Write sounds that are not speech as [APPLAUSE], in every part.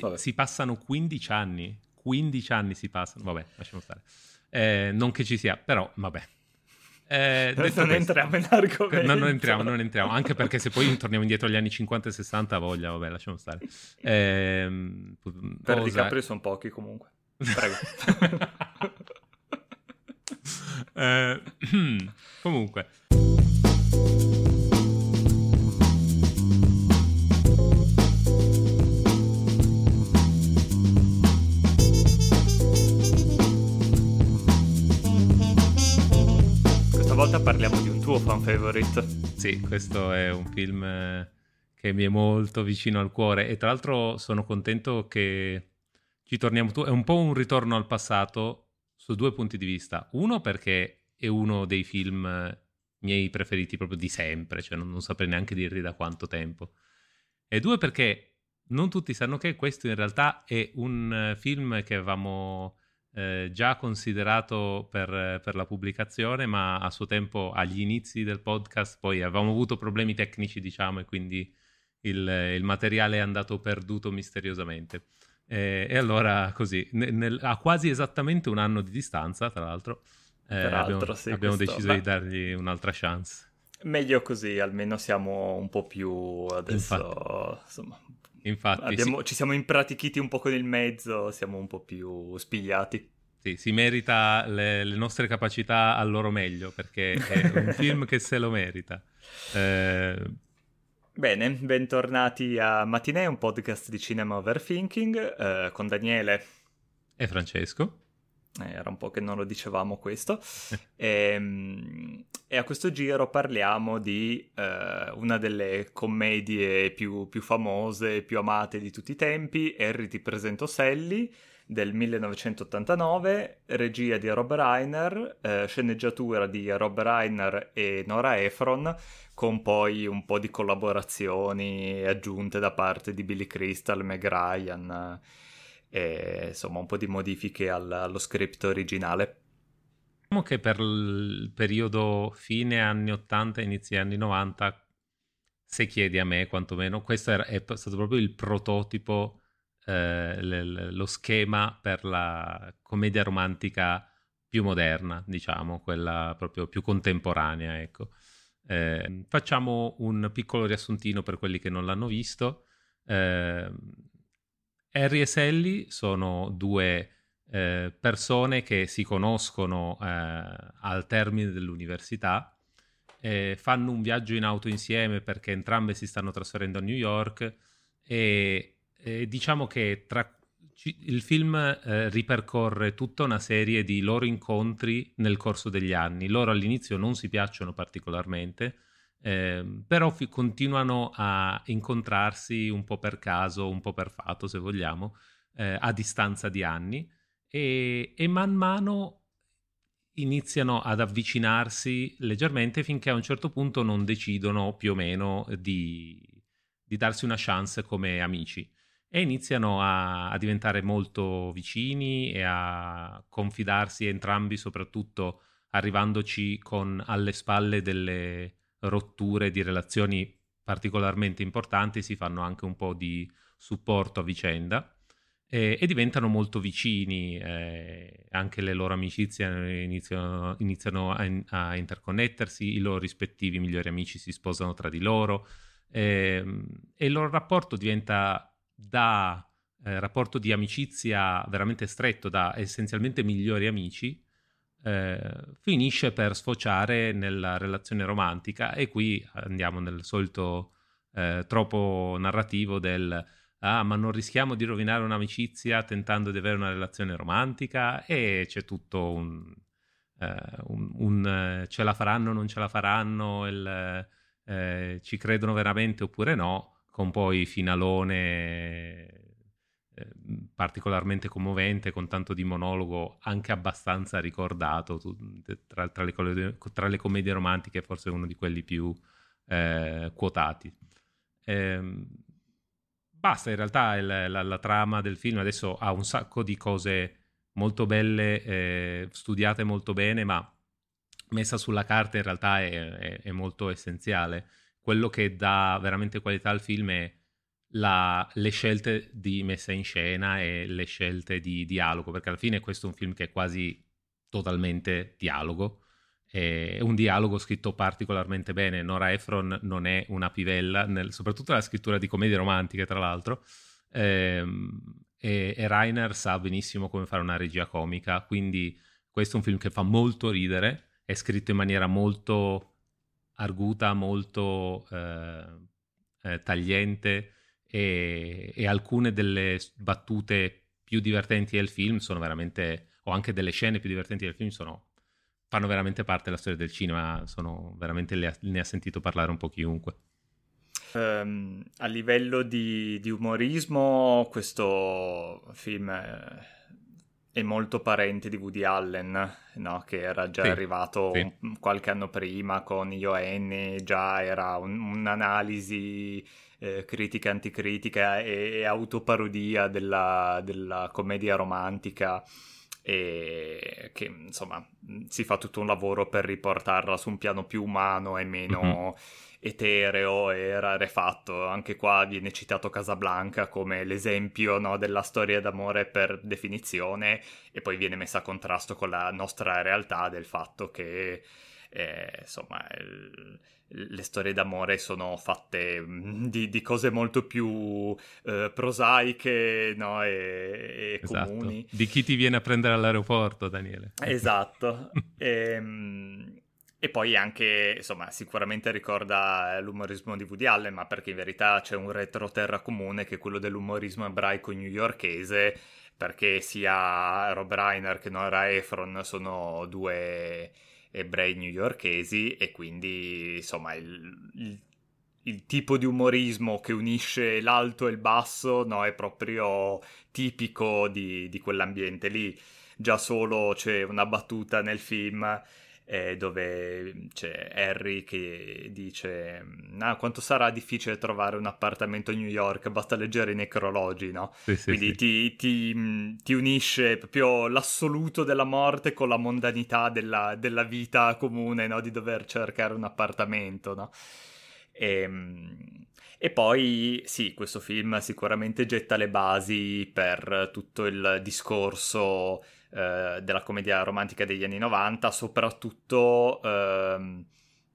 si, si, passano 15 anni, 15 anni si passano, vabbè, lasciamo stare. Eh, non che ci sia, però vabbè. Eh, non questo, entriamo in argomento. No, non entriamo, non entriamo, anche perché se poi torniamo indietro agli anni 50 e 60 voglia, vabbè, lasciamo stare. Eh, per DiCaprio sono pochi comunque. Prego. [LAUGHS] eh, [CLEARS THROAT] comunque. Volta parliamo di un tuo fan favorite. Sì, questo è un film eh, che mi è molto vicino al cuore e tra l'altro sono contento che ci torniamo tu. È un po' un ritorno al passato su due punti di vista. Uno perché è uno dei film eh, miei preferiti proprio di sempre, cioè non, non saprei neanche dirvi da quanto tempo. E due perché non tutti sanno che questo in realtà è un eh, film che avevamo eh, già considerato per, per, la pubblicazione, ma a suo tempo agli inizi del podcast poi avevamo avuto problemi tecnici, diciamo, e quindi il, il materiale è andato perduto misteriosamente. Eh, e allora così, nel, nel, a quasi esattamente un anno di distanza, tra l'altro, eh, abbiamo, sì, abbiamo questo, deciso beh, di dargli un'altra chance. Meglio così, almeno siamo un po' più adesso, Infatti. insomma, Infatti, Abbiamo, sì. ci siamo impratichiti un po' con il mezzo, siamo un po' più spigliati. Sì, si merita le, le nostre capacità al loro meglio, perché è [LAUGHS] un film che se lo merita. Eh... Bene, bentornati a Matinee, un podcast di cinema overthinking, eh, con Daniele e Francesco. Eh, era un po' che non lo dicevamo questo. e, [LAUGHS] ehm, e, a questo giro parliamo di eh, una delle commedie più, più, famose e più amate di tutti i tempi, Harry ti presento Sally, del 1989, regia di Rob Reiner, eh, sceneggiatura di Rob Reiner e Nora Ephron, con poi un po' di collaborazioni aggiunte da parte di Billy Crystal, Meg Ryan e insomma un po' di modifiche al, allo script originale. Diciamo che per il periodo fine anni 80, inizi anni 90, se chiedi a me quantomeno, questo è, è stato proprio il prototipo, eh, l- lo schema per la commedia romantica più moderna, diciamo, quella proprio più contemporanea, ecco. Eh, facciamo un piccolo riassuntino per quelli che non l'hanno visto. Eh, Harry e Sally sono due eh, persone che si conoscono eh, al termine dell'università, eh, fanno un viaggio in auto insieme perché entrambe si stanno trasferendo a New York e, e diciamo che tra, il film eh, ripercorre tutta una serie di loro incontri nel corso degli anni. Loro all'inizio non si piacciono particolarmente, eh, però fi- continuano a incontrarsi un po' per caso, un po' per fato, se vogliamo, eh, a distanza di anni. E, e man mano iniziano ad avvicinarsi leggermente finché a un certo punto non decidono più o meno di, di darsi una chance come amici. E iniziano a, a, diventare molto vicini e a confidarsi entrambi, soprattutto arrivandoci con alle spalle delle, rotture di relazioni particolarmente importanti, si fanno anche un po' di supporto a vicenda e, e diventano molto vicini, eh, anche le loro amicizie iniziano, iniziano a, a, interconnettersi, i loro rispettivi migliori amici si sposano tra di loro eh, e il loro rapporto diventa da eh, rapporto di amicizia veramente stretto, da essenzialmente migliori amici, eh, finisce per sfociare nella relazione romantica e qui andiamo nel solito eh, troppo narrativo del ah ma non rischiamo di rovinare un'amicizia tentando di avere una relazione romantica? E c'è tutto un, eh, un, un ce la faranno non ce la faranno? Il, eh, ci credono veramente oppure no? Con poi finalone Ehm, particolarmente commovente, con tanto di monologo, anche abbastanza ricordato tra, tra, le, tra le, commedie romantiche, forse uno di quelli più eh, quotati. Eh, basta, in realtà la, la, la, trama del film adesso ha un sacco di cose molto belle, eh, studiate molto bene, ma messa sulla carta in realtà è, è, è molto essenziale. Quello che dà veramente qualità al film è la, le scelte di messa in scena e le scelte di dialogo, perché alla fine questo è un film che è quasi totalmente dialogo. È un dialogo scritto particolarmente bene. Nora Ephron non è una pivella, nel, soprattutto nella scrittura di commedie romantiche, tra l'altro. Ehm, e, e Rainer sa benissimo come fare una regia comica, quindi questo è un film che fa molto ridere, è scritto in maniera molto arguta, molto eh, eh, tagliente e, e, alcune delle battute più divertenti del film sono veramente, o anche delle scene più divertenti del film sono, fanno veramente parte della storia del cinema, sono veramente, ne ha sentito parlare un po' chiunque. Um, a livello di, di, umorismo, questo film è, è, molto parente di Woody Allen, no? che era già sì, arrivato sì. Qualche anno prima con Io Annie, già era un, un'analisi eh, critica anticritica e, e autoparodia della, della commedia romantica e che insomma si fa tutto un lavoro per riportarla su un piano più umano e meno mm-hmm. etereo e rarefatto. Anche qua viene citato Casablanca come l'esempio no, della storia d'amore per definizione e poi viene messa a contrasto con la nostra realtà del fatto che eh, insomma le storie d'amore sono fatte mm, di, di cose molto più eh, prosaiche no? e, e esatto. comuni. Di chi ti viene a prendere all'aeroporto, Daniele. Esatto. e, [LAUGHS] ehm, e, poi anche, insomma, sicuramente ricorda l'umorismo di Woody Allen, ma perché in verità c'è un retroterra comune che è quello dell'umorismo ebraico newyorkese, perché sia Rob Reiner che Nora Efron sono due ebrei newyorkesi e quindi insomma il, il, il, tipo di umorismo che unisce l'alto e il basso no, è proprio tipico di, di quell'ambiente lì. Già solo c'è una battuta nel film eh, dove c'è Harry che dice ah, quanto sarà difficile trovare un appartamento a New York, basta leggere i necrologi, no? Sì, Quindi sì. Ti, ti, ti, unisce proprio l'assoluto della morte con la mondanità della, della vita comune, no? Di dover cercare un appartamento, no? E, ehm, e poi sì, questo film sicuramente getta le basi per tutto il discorso eh, della commedia romantica degli anni 90, soprattutto ehm,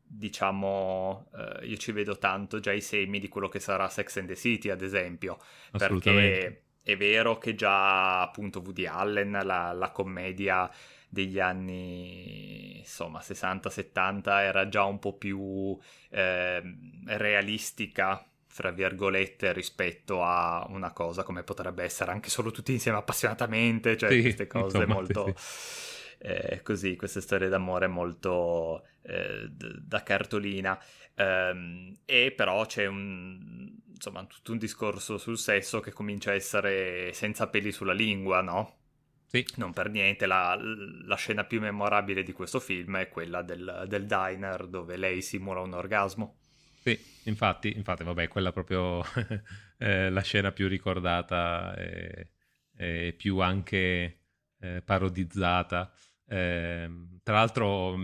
diciamo eh, io ci vedo tanto già i semi di quello che sarà Sex and the City ad esempio, perché è vero che già appunto Woody Allen, la, la commedia degli anni insomma 60-70 era già un po' più eh, realistica fra virgolette, rispetto a una cosa come potrebbe essere anche solo tutti insieme appassionatamente, cioè sì, queste cose insomma, molto... Sì. Eh, così, queste storie d'amore molto eh, d- da cartolina. Um, e però c'è un, insomma, tutto un discorso sul sesso che comincia a essere senza peli sulla lingua, no? Sì. Non per niente, la, la, scena più memorabile di questo film è quella del, del diner dove lei simula un orgasmo. Sì, infatti, infatti vabbè, quella proprio [LAUGHS] eh, la scena più ricordata e, e più anche eh, parodizzata. Eh, tra l'altro,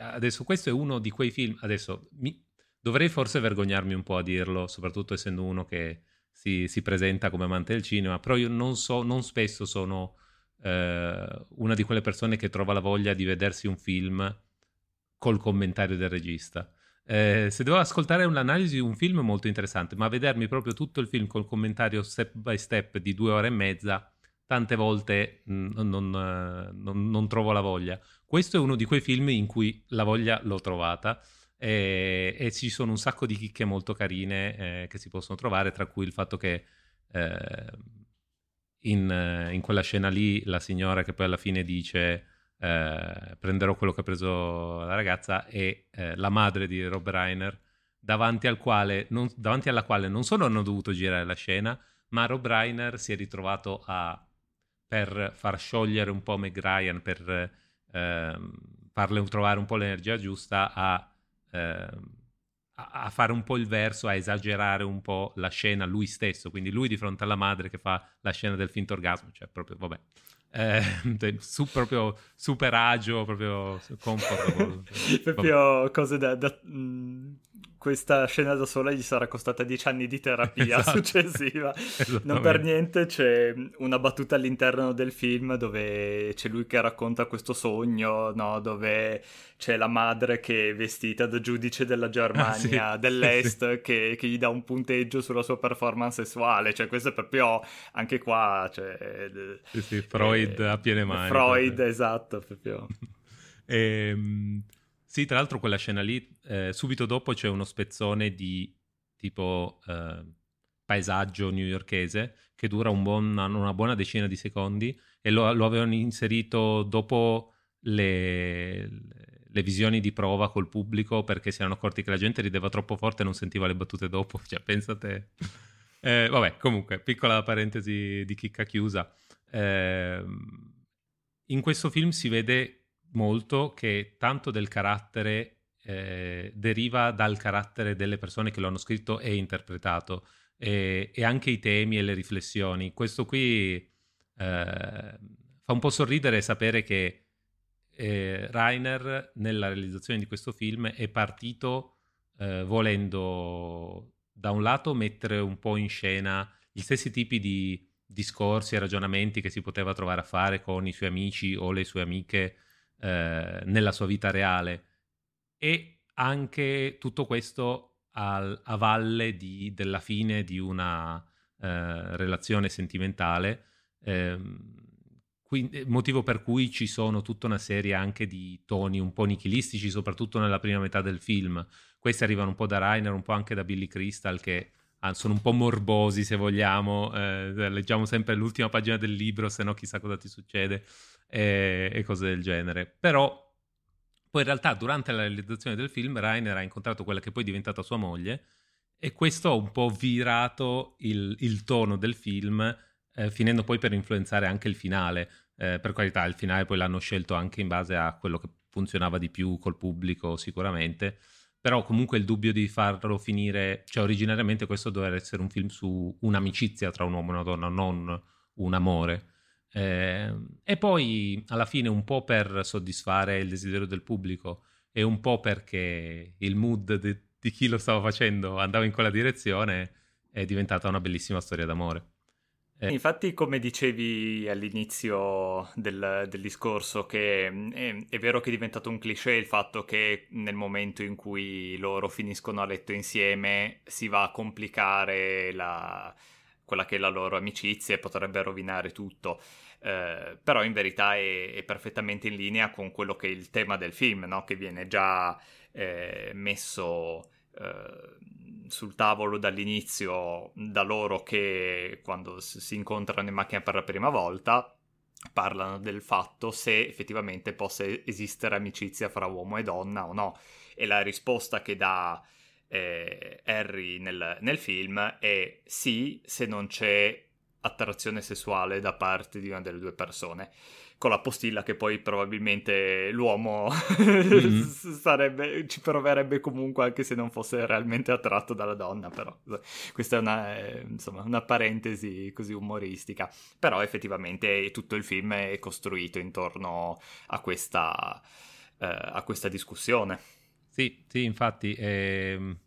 adesso questo è uno di quei film, adesso mi, dovrei forse vergognarmi un po' a dirlo, soprattutto essendo uno che si, si presenta come amante del cinema, però io non so, non spesso sono eh, una di quelle persone che trova la voglia di vedersi un film col commentario del regista. Eh, se devo ascoltare un'analisi di un film molto interessante, ma vedermi proprio tutto il film col commentario step by step di due ore e mezza, tante volte mh, mm, non, non, non, trovo la voglia. Questo è uno di quei film in cui la voglia l'ho trovata e, e ci sono un sacco di chicche molto carine eh, che si possono trovare, tra cui il fatto che eh, in, in quella scena lì la signora che poi alla fine dice eh, prenderò quello che ha preso la ragazza e eh, la madre di Rob Reiner davanti, al quale, non, davanti alla quale non solo hanno dovuto girare la scena ma Rob Reiner si è ritrovato a per far sciogliere un po' Meg Ryan per ehm, farle trovare un po' l'energia giusta a, ehm, a, fare un po' il verso, a esagerare un po' la scena lui stesso, quindi lui di fronte alla madre che fa la scena del finto orgasmo, cioè proprio, vabbè, eh, su, proprio super agio, proprio comfortable. [LAUGHS] proprio cose da, da, mm, questa scena da sola gli sarà costata dieci anni di terapia [LAUGHS] esatto. successiva. non per niente c'è una battuta all'interno del film dove c'è lui che racconta questo sogno, no? dove c'è la madre che è vestita da giudice della Germania ah, sì. dell'Est sì. Che, che, gli dà un punteggio sulla sua performance sessuale. Cioè, questo è proprio anche qua. Cioè, sì, sì, Freud eh, a piene mani. Freud, esatto, proprio. [LAUGHS] ehm... Sì, tra l'altro quella scena lì, eh, subito dopo c'è uno spezzone di tipo eh, paesaggio newyorkese che dura un buon, una buona decina di secondi e lo, lo avevano inserito dopo le, le, visioni di prova col pubblico perché si erano accorti che la gente rideva troppo forte e non sentiva le battute dopo. [LAUGHS] Cioè, pensate... Eh, vabbè, comunque, piccola parentesi di chicca chiusa. Eh, in questo film si vede molto che tanto del carattere eh, deriva dal carattere delle persone che lo hanno scritto e interpretato e, e anche i temi e le riflessioni. Questo qui eh, fa un po' sorridere sapere che eh, Rainer nella realizzazione di questo film è partito eh, volendo da un lato mettere un po' in scena gli stessi tipi di discorsi e ragionamenti che si poteva trovare a fare con i suoi amici o le sue amiche eh, nella sua vita reale e anche tutto questo al, a valle di, della fine di una eh, relazione sentimentale, eh, quindi, motivo per cui ci sono tutta una serie anche di toni un po' nichilistici, soprattutto nella prima metà del film. Questi arrivano un po' da Rainer, un po' anche da Billy Crystal, che ah, sono un po' morbosi se vogliamo, eh, leggiamo sempre l'ultima pagina del libro, se no chissà cosa ti succede e, e cose del genere. Però poi in realtà durante la realizzazione del film Rainer ha incontrato quella che poi è diventata sua moglie e questo ha un po' virato il, il tono del film, eh, finendo poi per influenzare anche il finale. Eh, per carità, il finale poi l'hanno scelto anche in base a quello che funzionava di più col pubblico sicuramente, però comunque il dubbio di farlo finire, cioè originariamente questo doveva essere un film su un'amicizia tra un uomo e una donna, non un amore. Eh, e poi alla fine un po' per soddisfare il desiderio del pubblico e un po' perché il mood di, di chi lo stava facendo andava in quella direzione, è diventata una bellissima storia d'amore. Eh. Infatti, come dicevi all'inizio del, del discorso, che è, è, vero che è diventato un cliché il fatto che nel momento in cui loro finiscono a letto insieme si va a complicare la, quella che è la loro amicizia e potrebbe rovinare tutto. Eh, però in verità è, è, perfettamente in linea con quello che è il tema del film, no? che viene già eh, messo eh, sul tavolo dall'inizio da loro che quando si incontrano in macchina per la prima volta parlano del fatto se effettivamente possa esistere amicizia fra uomo e donna o no. E la risposta che dà eh, Harry nel, nel, film è sì se non c'è attrazione sessuale da parte di una delle due persone. Con la postilla che poi probabilmente l'uomo mm-hmm. [LAUGHS] sarebbe, ci proverebbe comunque anche se non fosse realmente attratto dalla donna, però questa è una, eh, insomma, una parentesi così umoristica. Però effettivamente tutto il film è costruito intorno a questa, eh, a questa discussione. Sì, sì, infatti ehm,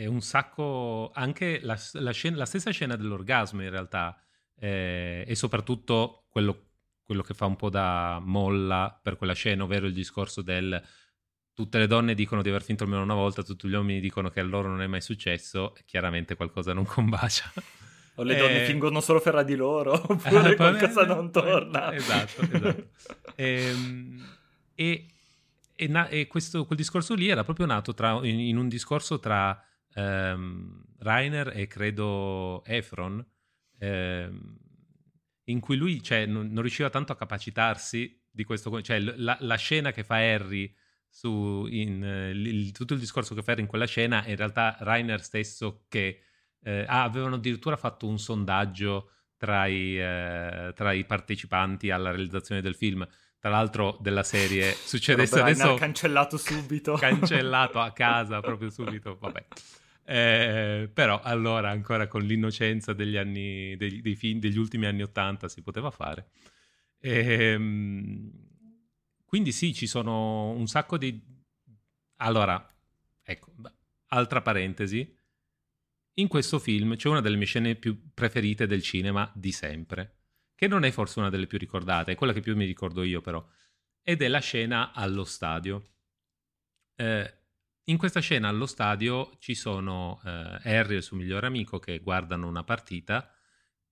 è un sacco, anche la, la, scena, la stessa scena dell'orgasmo in realtà, eh, e soprattutto quello, quello, che fa un po' da molla per quella scena, ovvero il discorso del tutte le donne dicono di aver finto almeno una volta, tutti gli uomini dicono che a loro non è mai successo, chiaramente qualcosa non combacia. [LAUGHS] O le donne eh, fingono solo fra di loro, [LAUGHS] [LAUGHS] oppure eh, qualcosa non torna. Esatto, esatto. Ehm, e, e, e, na- e questo, quel discorso lì era proprio nato tra, in, in un discorso tra um, Rainer e credo Efron, um, in cui lui cioè, non, non, riusciva tanto a capacitarsi di questo, cioè la, la scena che fa Harry su in, il, tutto il discorso che fa Harry in quella scena è in realtà Rainer stesso che eh, ah, avevano addirittura fatto un sondaggio tra i, eh, tra i partecipanti alla realizzazione del film. Tra l'altro della serie [LAUGHS] succedesse adesso cancellato subito. cancellato a [LAUGHS] casa proprio subito vabbè eh, però allora ancora con l'innocenza degli anni dei, dei film, degli ultimi anni Ottanta si poteva fare e, ehm, quindi sì ci sono un sacco di allora ecco altra parentesi, in questo film c'è una delle mie scene più preferite del cinema di sempre, che non è forse una delle più ricordate, è quella che più mi ricordo io però, ed è la scena allo stadio. Eh, in questa scena allo stadio ci sono eh, Harry e il suo migliore amico che guardano una partita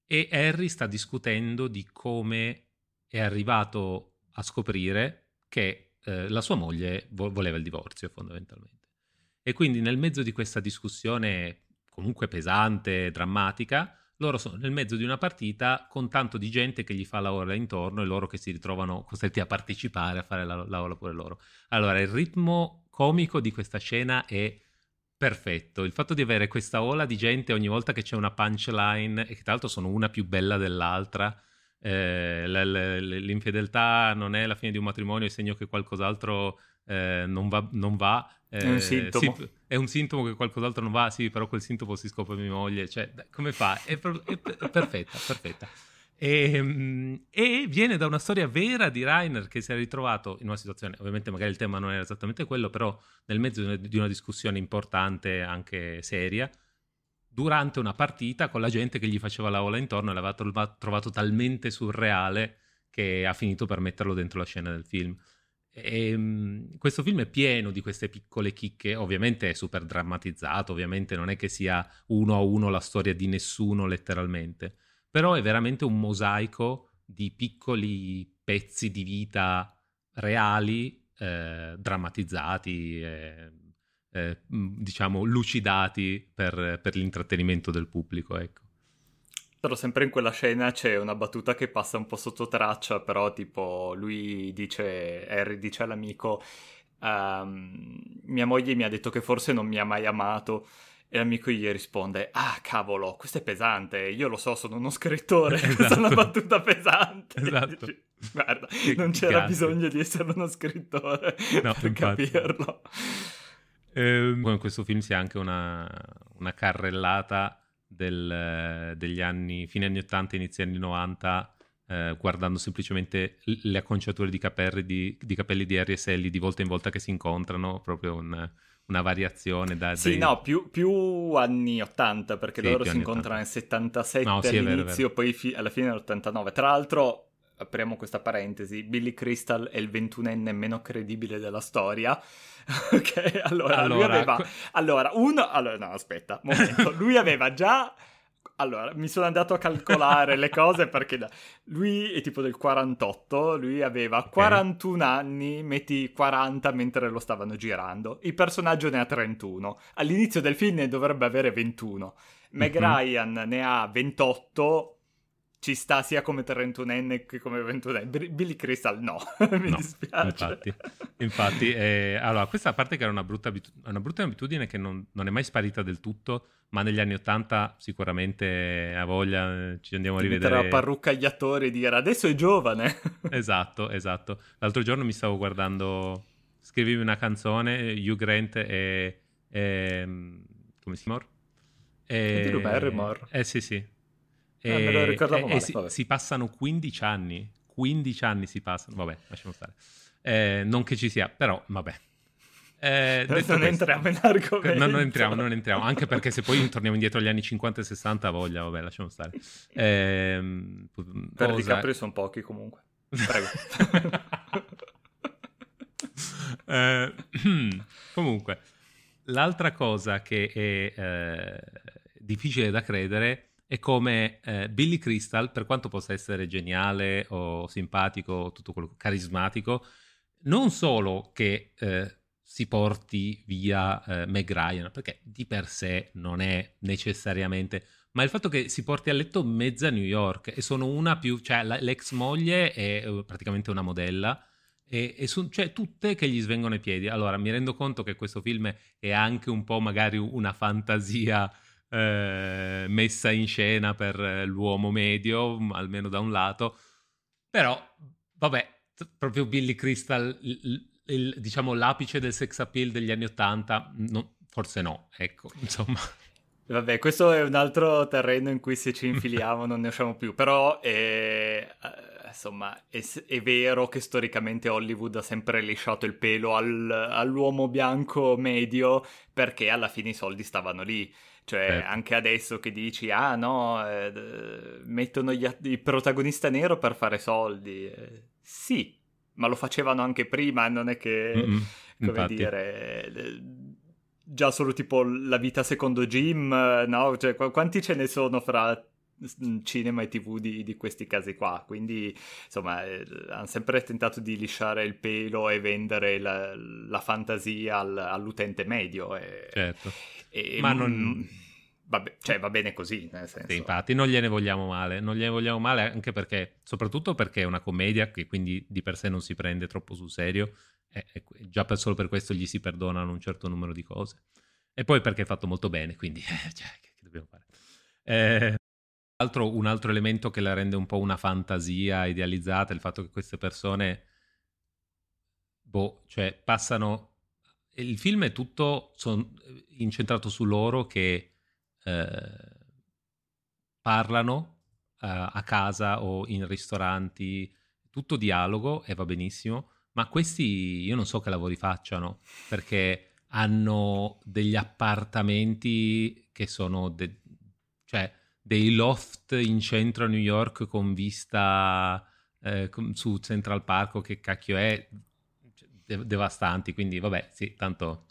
e Harry sta discutendo di come è arrivato a scoprire che eh, la sua moglie vo- voleva il divorzio fondamentalmente. E quindi nel mezzo di questa discussione comunque pesante, drammatica, loro sono nel mezzo di una partita con tanto di gente che gli fa la ola intorno e loro che si ritrovano costretti a partecipare, a fare la, la ola pure loro. Allora, il ritmo comico di questa scena è perfetto. Il fatto di avere questa ola di gente ogni volta che c'è una punchline, e che tra l'altro sono una più bella dell'altra, eh, l'infedeltà non è la fine di un matrimonio, è segno che qualcos'altro eh, non va. Non va eh, è un sintomo. Sì, è un sintomo che qualcos'altro non va, sì, però quel sintomo si scopre mia moglie. Cioè, come fa? È, è, è perfetta, perfetta. E, ehm, e, viene da una storia vera di Rainer che si è ritrovato in una situazione, ovviamente magari il tema non era esattamente quello, però nel mezzo di una discussione importante, anche seria, durante una partita con la gente che gli faceva la ola intorno e l'aveva trovato talmente surreale che ha finito per metterlo dentro la scena del film. E, um, questo film è pieno di queste piccole chicche, ovviamente è super drammatizzato, ovviamente non è che sia uno a uno la storia di nessuno letteralmente, però è veramente un mosaico di piccoli pezzi di vita reali, eh, drammatizzati, eh, eh, diciamo lucidati per, per, l'intrattenimento del pubblico, ecco. Però sempre in quella scena c'è una battuta che passa un po' sotto traccia, però tipo lui dice, Harry dice all'amico, um, mia moglie mi ha detto che forse non mi ha mai amato, e l'amico gli risponde: Ah, cavolo, questo è pesante. Io lo so, sono uno scrittore. [LAUGHS] Esatto. Questa è una battuta pesante. Esatto. Guarda, che non c'era grazie. bisogno di essere uno scrittore [LAUGHS] no, per infatti. capirlo. Eh, in questo film si ha anche una, una carrellata del, degli anni, fine anni 80, inizi anni 90. Eh, guardando semplicemente le acconciature di capelli di, di capelli di Harry e Sally di volta in volta che si incontrano, proprio un, una variazione da... Sì, dei... no, più, più, anni 80, perché sì, loro si incontrano 80. nel 77 no, sì, all'inizio, vero, vero. poi fi- alla fine nell'89. Tra l'altro, apriamo questa parentesi, Billy Crystal è il ventunenne meno credibile della storia. [LAUGHS] ok, allora, allora, lui aveva... Allora, uno... Allora, no, aspetta, momento. [LAUGHS] lui aveva già allora, mi sono andato a calcolare le cose perché lui è tipo del 48, lui aveva 41 okay. anni, metti 40 mentre lo stavano girando. Il personaggio ne ha 31. All'inizio del film ne dovrebbe avere 21. Meg mm-hmm. Ryan ne ha 28 ci sta sia come 31enne che come 21enne. Billy Crystal no, [LAUGHS] mi no, dispiace. Infatti, infatti eh, allora, questa parte che era una brutta, abitu- una brutta abitudine che non, non, è mai sparita del tutto, ma negli anni 80 sicuramente ha voglia, ci andiamo a rivedere. Mettere la parrucca agli attori e dire adesso è giovane. [LAUGHS] esatto, esatto. L'altro giorno mi stavo guardando, scrivevi una canzone, Hugh Grant e... e come si chiama? E... Di Barrymore. Eh sì sì eh, me lo ricordavo e, male, si, si, passano 15 anni. 15 anni si passano. Vabbè, lasciamo stare. Eh, non che ci sia, però vabbè. Eh, non questo, entriamo in argomento. No, non entriamo, non entriamo. Anche perché se poi torniamo indietro agli anni 50 e 60, voglia, vabbè, lasciamo stare. Eh, per. DiCaprio sono pochi comunque. Prego. [LAUGHS] eh, [CLEARS THROAT] comunque, l'altra cosa che è eh, difficile da credere è come eh, Billy Crystal, per quanto possa essere geniale o simpatico o tutto quello carismatico, non solo che eh, si porti via eh, Meg Ryan, perché di per sé non è necessariamente, ma il fatto che si porti a letto mezza New York e sono una più, cioè la, l'ex moglie è uh, praticamente una modella e, e su, cioè tutte che gli svengono ai piedi. Allora mi rendo conto che questo film è anche un po' magari una fantasia eh, messa in scena per l'uomo medio, almeno da un lato. Però, vabbè, proprio Billy Crystal, il, il, diciamo l'apice del sex appeal degli anni Ottanta, no, forse no, ecco, [LAUGHS] insomma. Vabbè, questo è un altro terreno in cui se ci infiliamo non ne usciamo più, però è, eh, insomma, è, è, vero che storicamente Hollywood ha sempre lisciato il pelo al, all'uomo bianco medio perché alla fine i soldi stavano lì. Cioè, certo. anche adesso che dici, ah no, eh, mettono gli, il protagonista nero per fare soldi. Eh, sì, ma lo facevano anche prima, non è che, Mm-mm, come infatti. dire, eh, già solo tipo la vita secondo Jim, no? Cioè, qu- quanti ce ne sono fra cinema e tv di, di, questi casi qua quindi insomma eh, hanno sempre tentato di lisciare il pelo e vendere la, la fantasia al, all'utente medio e, certo e, ma non Vabbè, cioè va bene così, nel senso. Sì, infatti non gliene vogliamo male, non gliene vogliamo male anche perché, soprattutto perché è una commedia che quindi di per sé non si prende troppo sul serio e, e già per, solo per questo gli si perdonano un certo numero di cose. E poi perché è fatto molto bene, quindi eh, [LAUGHS] cioè, che, che dobbiamo fare? Altro, un altro elemento che la rende un po' una fantasia idealizzata è il fatto che queste persone, boh, cioè passano... Il film è tutto son, incentrato su loro che eh, parlano eh, a casa o in ristoranti, tutto dialogo e va benissimo, ma questi io non so che lavori facciano perché hanno degli appartamenti che sono... De- cioè dei loft in centro a New York con vista eh, su Central Park, che cacchio è, cioè, devastanti, quindi vabbè, sì, tanto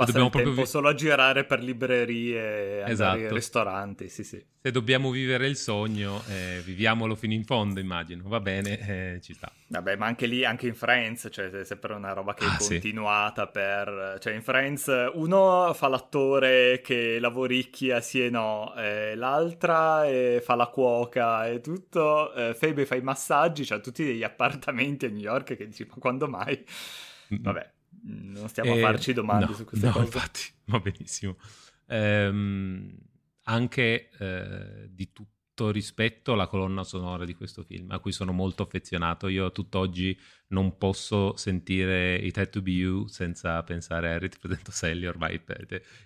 Passa dobbiamo proprio vi- solo a girare per librerie esatto. ristoranti, sì sì. Se dobbiamo vivere il sogno, eh, viviamolo fino in fondo, immagino. Va bene, eh, ci sta. Vabbè, ma anche lì, anche in Friends, cioè è sempre una roba che è ah, continuata sì. per... Cioè in Friends uno fa l'attore che lavoricchia sì e no, eh, l'altra fa la cuoca e tutto. Eh, Phoebe fa i massaggi, cioè tutti degli appartamenti a New York che dici ma quando mai? Vabbè. Non stiamo eh, a farci domande no, su queste no, cose. infatti, [LAUGHS] va benissimo. Ehm, anche eh, di tutto rispetto alla colonna sonora di questo film, a cui sono molto affezionato. Io tutt'oggi non posso sentire It Had To Be You senza pensare a Harry Presento Sally ormai,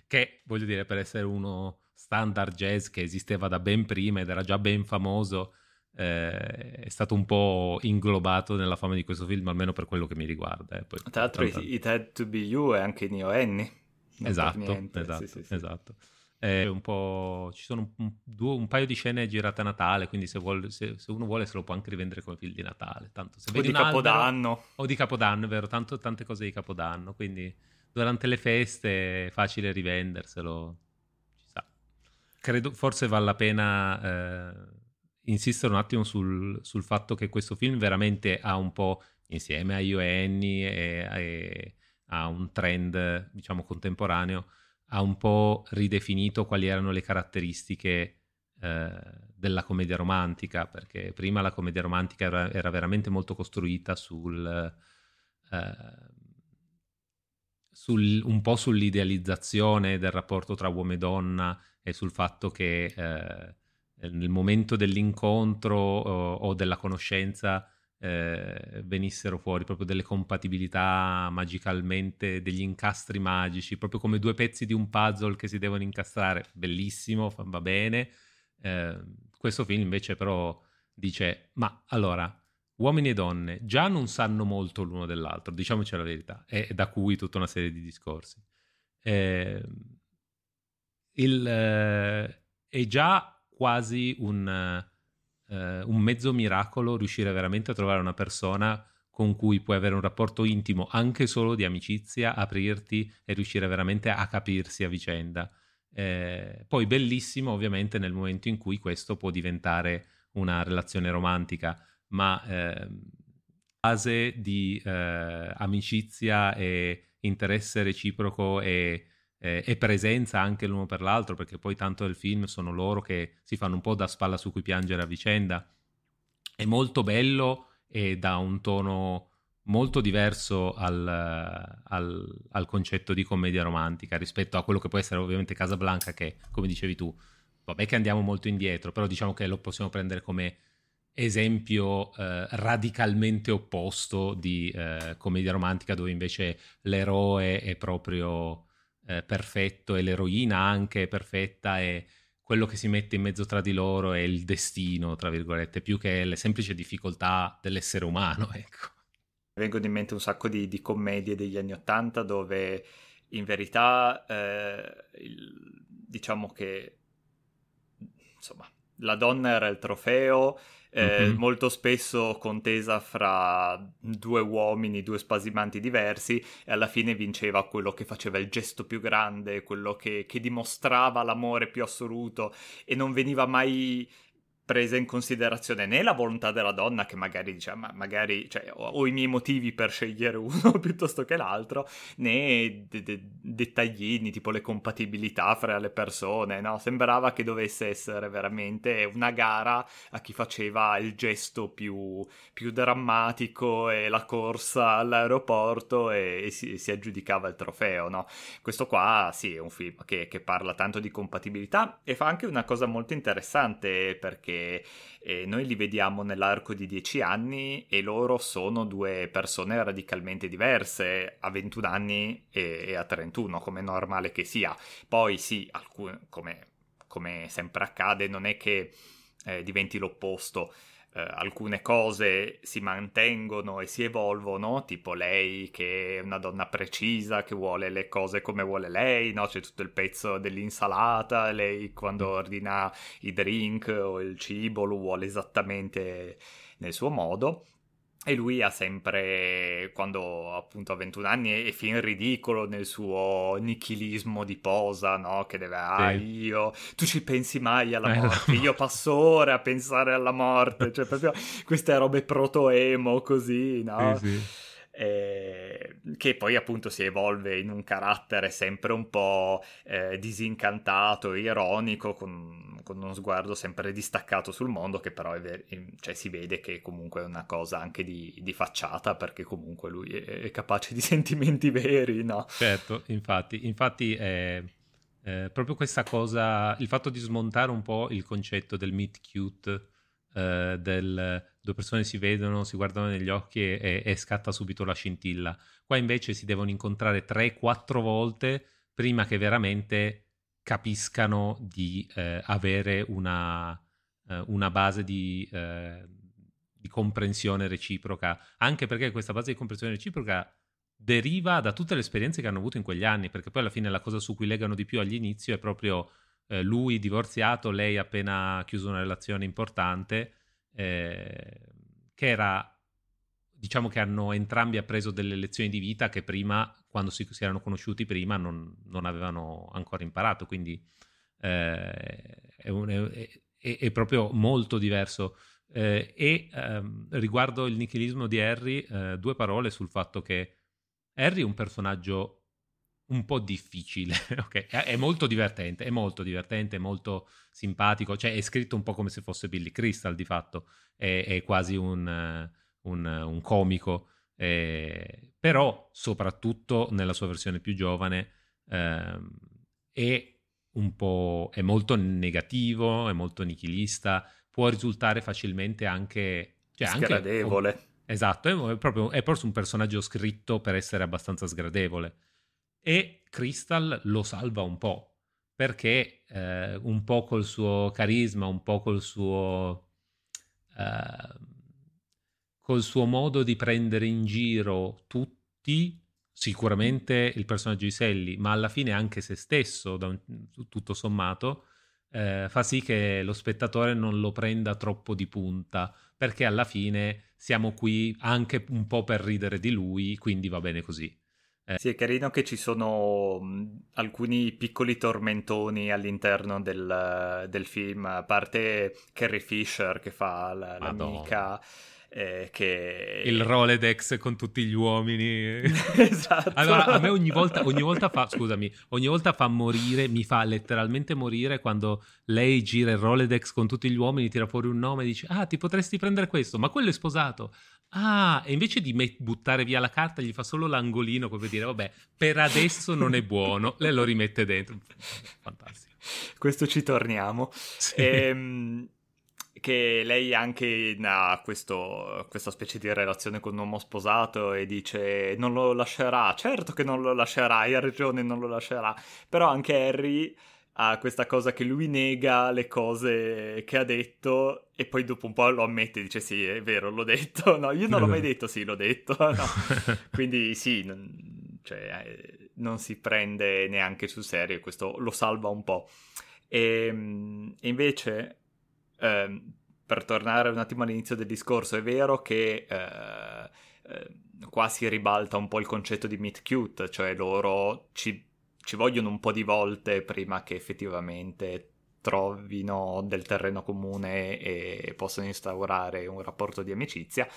che voglio dire, per essere uno standard jazz che esisteva da ben prima ed era già ben famoso, eh, è stato un po' inglobato nella fama di questo film, almeno per quello che mi riguarda. Eh. Poi, Tra l'altro, tanta... It Had to Be You è anche Neo Annie. Esatto, esatto, sì, sì, esatto. Eh, ci sono un, due, un, paio di scene girate a Natale, quindi se, vuole, se, se, uno vuole se lo può anche rivendere come film di Natale. Tanto, se o di Capodanno. Albero, o di Capodanno, è vero, tanto, tante cose di Capodanno, quindi durante le feste è facile rivenderselo. Credo, forse vale la pena... Eh, insistere un attimo sul, sul, fatto che questo film veramente ha un po', insieme a Io e Annie e, e a un trend, diciamo, contemporaneo, ha un po' ridefinito quali erano le caratteristiche eh, della commedia romantica, perché prima la commedia romantica era, era veramente molto costruita sul... Eh, sul, un po' sull'idealizzazione del rapporto tra uomo e donna e sul fatto che eh, nel momento dell'incontro o, o della conoscenza eh, venissero fuori proprio delle compatibilità magicalmente, degli incastri magici, proprio come due pezzi di un puzzle che si devono incastrare. Bellissimo, va bene. Eh, questo film invece però dice, ma allora, uomini e donne già non sanno molto l'uno dell'altro, diciamoci la verità, e da cui tutta una serie di discorsi. Eh, il, eh, è già quasi un, eh, un mezzo miracolo riuscire veramente a trovare una persona con cui puoi avere un rapporto intimo, anche solo di amicizia, aprirti e riuscire veramente a capirsi a vicenda. Eh, poi bellissimo ovviamente nel momento in cui questo può diventare una relazione romantica, ma eh, base di eh, amicizia e interesse reciproco e eh, e presenza anche l'uno per l'altro, perché poi tanto del film sono loro che si fanno un po' da spalla su cui piangere a vicenda. È molto bello e dà un tono molto diverso al, al, al, concetto di commedia romantica rispetto a quello che può essere ovviamente Casablanca che, come dicevi tu, vabbè che andiamo molto indietro, però diciamo che lo possiamo prendere come esempio eh, radicalmente opposto di eh, commedia romantica dove invece l'eroe è proprio eh, perfetto e l'eroina anche è perfetta e quello che si mette in mezzo tra di loro è il destino, tra virgolette, più che le semplici difficoltà dell'essere umano, [LAUGHS] ecco. Vengono in mente un sacco di, di commedie degli anni Ottanta dove in verità eh, il, diciamo che insomma la donna era il trofeo eh, mm-hmm. molto spesso contesa fra due uomini, due spasimanti diversi, e alla fine vinceva quello che faceva il gesto più grande, quello che, che dimostrava l'amore più assoluto e non veniva mai presa in considerazione né la volontà della donna che magari dice ma magari cioè, ho, ho, i miei motivi per scegliere uno [LAUGHS] piuttosto che l'altro né de- de- dettaglini tipo le compatibilità fra le persone no? sembrava che dovesse essere veramente una gara a chi faceva il gesto più, più drammatico e la corsa all'aeroporto e, e si, si, aggiudicava il trofeo no? questo qua sì è un film che, che parla tanto di compatibilità e fa anche una cosa molto interessante perché eh, noi li vediamo nell'arco di dieci anni e loro sono due persone radicalmente diverse a 21 anni e, e a 31, come è normale che sia. Poi sì, alcun, come, come sempre accade, non è che eh, diventi l'opposto eh, alcune cose si mantengono e si evolvono, tipo lei che è una donna precisa, che vuole le cose come vuole lei, no? C'è tutto il pezzo dell'insalata, lei quando ordina i drink o il cibo lo vuole esattamente nel suo modo. E lui ha sempre, quando appunto ha 21 anni, è fin ridicolo nel suo nichilismo di posa, no? Che deve, ah, sì. io, tu ci pensi mai alla [LAUGHS] eh, morte? Io passo ore a pensare alla morte, cioè proprio queste robe proto-emo così, no? Sì, sì eh, che poi appunto si evolve in un carattere sempre un po' eh, disincantato, ironico, con, con, uno sguardo sempre distaccato sul mondo, che però ver- cioè, si vede che comunque è una cosa anche di, di facciata, perché comunque lui è, è, capace di [LAUGHS] sentimenti veri, no? Certo, infatti, infatti è... Eh, proprio questa cosa, il fatto di smontare un po' il concetto del meet cute, eh, del due persone si vedono, si guardano negli occhi e, e, scatta subito la scintilla. Qua invece si devono incontrare 3-4 volte prima che veramente capiscano di eh, avere una, eh, una, base di, eh, di, comprensione reciproca, anche perché questa base di comprensione reciproca deriva da tutte le esperienze che hanno avuto in quegli anni, perché poi alla fine la cosa su cui legano di più all'inizio è proprio eh, lui divorziato, lei appena chiuso una relazione importante eh, che era diciamo che hanno entrambi appreso delle lezioni di vita che prima, quando si, si erano conosciuti prima, non, non, avevano ancora imparato, quindi eh, è, un, è, è, è, proprio molto diverso. Eh, e ehm, riguardo il nichilismo di Harry, eh, due parole sul fatto che Harry è un personaggio un po' difficile, [LAUGHS] ok? È, molto divertente, è molto divertente, è molto simpatico, cioè è scritto un po' come se fosse Billy Crystal di fatto, è, è quasi un, un, un comico, eh, però soprattutto nella sua versione più giovane eh, è un po' è molto negativo, è molto nichilista, può risultare facilmente anche... Cioè sgradevole. Anche, esatto, è, proprio, è proprio un personaggio scritto per essere abbastanza sgradevole e Crystal lo salva un po' perché eh, un po' col suo carisma, un po' col suo, eh, col suo modo di prendere in giro tutti, sicuramente il personaggio di Sally, ma alla fine anche se stesso, un, tutto sommato, eh, fa sì che lo spettatore non lo prenda troppo di punta, perché alla fine siamo qui anche un po' per ridere di lui, quindi va bene così. Eh. Sì, è carino che ci sono mh, alcuni piccoli tormentoni all'interno del, del, film, a parte Carrie Fisher che fa l- l'amica. Eh, che... Il Rolodex con tutti gli uomini. [LAUGHS] esatto. Allora, a me ogni volta, ogni volta fa, scusami, ogni volta fa morire, mi fa letteralmente morire quando lei gira il Rolodex con tutti gli uomini, tira fuori un nome e dice, ah, ti potresti prendere questo, ma quello è sposato. Ah, e invece di met- buttare via la carta gli fa solo l'angolino come dire, vabbè, per adesso non è buono, lei lo rimette dentro. Fantastico. Questo ci torniamo. Sì. Ehm, che lei anche ha questo, questa specie di relazione con un uomo sposato e dice non lo lascerà, certo che non lo lascerà, hai ragione, non lo lascerà, però anche Harry ha questa cosa che lui nega le cose che ha detto e poi dopo un po' lo ammette, dice sì, è vero, l'ho detto. [LAUGHS] No, io non l'ho mai detto, sì, l'ho detto. [LAUGHS] No. [LAUGHS] Quindi sì, non, cioè, eh, non si prende neanche sul serio, questo lo salva un po'. Ehm, e invece, eh, per tornare un attimo all'inizio del discorso, è vero che... Eh, eh, qua si ribalta un po' il concetto di meet cute, cioè loro ci ci vogliono un po' di volte prima che effettivamente trovino del terreno comune e possano instaurare un rapporto di amicizia.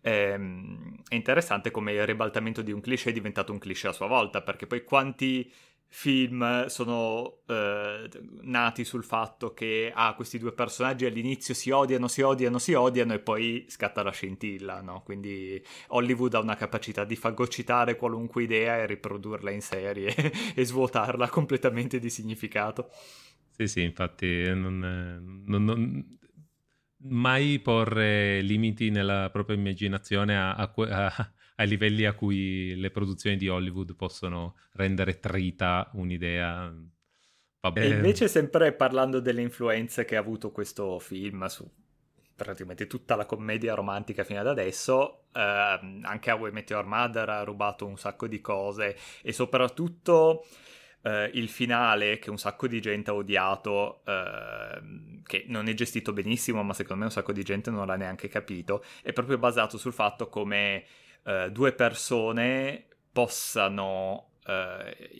Ehm, è interessante come il ribaltamento di un cliché è diventato un cliché a sua volta, perché poi quanti film sono eh, nati sul fatto che ah, questi due personaggi all'inizio si odiano, si odiano, si odiano e poi scatta la scintilla, no? Quindi Hollywood ha una capacità di fagocitare qualunque idea e riprodurla in serie [LAUGHS] e svuotarla completamente di significato. Sì, sì, infatti non, non, non, mai porre limiti nella propria immaginazione a, a, a ai livelli a cui le produzioni di Hollywood possono rendere trita un'idea. Vabbè. E invece, sempre parlando delle influenze che ha avuto questo film su praticamente tutta la commedia romantica fino ad adesso, eh, anche Way Meteor Mother ha rubato un sacco di cose e soprattutto Uh, il finale che un sacco di gente ha odiato, uh, che non è gestito benissimo, ma secondo me un sacco di gente non l'ha neanche capito, è proprio basato sul fatto come uh, due persone possano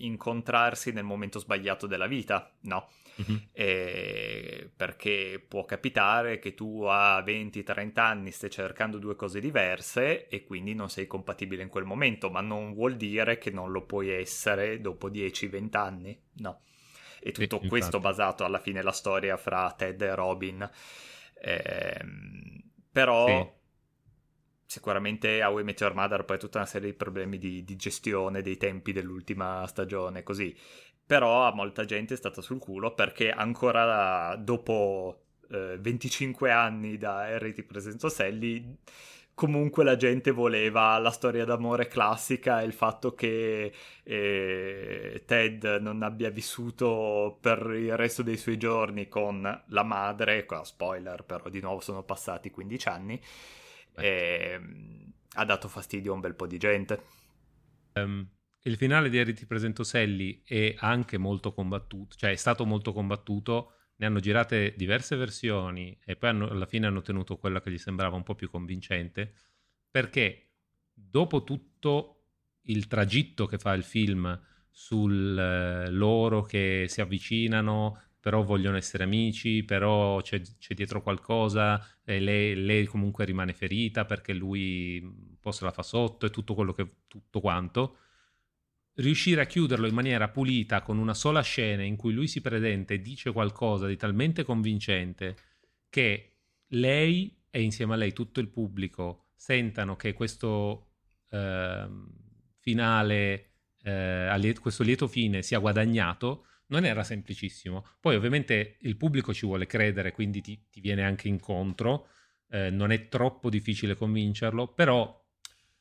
incontrarsi nel momento sbagliato della vita, no? Mm-hmm. E perché può capitare che tu a 20-30 anni stai cercando due cose diverse e quindi non sei compatibile in quel momento, ma non vuol dire che non lo puoi essere dopo 10-20 anni, no. E tutto sì, questo basato alla fine la storia fra Ted e Robin. Eh, però sì sicuramente a Meteor Mother poi tutta una serie di problemi di, di, gestione dei tempi dell'ultima stagione così. Però a molta gente è stata sul culo perché ancora dopo eh, 25 anni da Harry ti presento Sally comunque la gente voleva la storia d'amore classica e il fatto che eh, Ted non abbia vissuto per il resto dei suoi giorni con la madre, spoiler però di nuovo sono passati 15 anni, e, ha dato fastidio a un bel po' di gente. Um, il finale di Harry ti presento Sally è anche molto combattuto, cioè è stato molto combattuto, ne hanno girate diverse versioni e poi hanno, alla fine hanno ottenuto quella che gli sembrava un po' più convincente, perché dopo tutto il tragitto che fa il film sul eh, loro che si avvicinano, però vogliono essere amici, però c'è, c'è dietro qualcosa e lei, lei, comunque rimane ferita perché lui un se la fa sotto e tutto quello che tutto quanto. Riuscire a chiuderlo in maniera pulita con una sola scena in cui lui si presenta e dice qualcosa di talmente convincente che lei e insieme a lei tutto il pubblico sentano che questo eh, finale, eh, questo lieto fine sia guadagnato, non era semplicissimo. Poi ovviamente il pubblico ci vuole credere, quindi ti, ti viene anche incontro, eh, non è troppo difficile convincerlo, però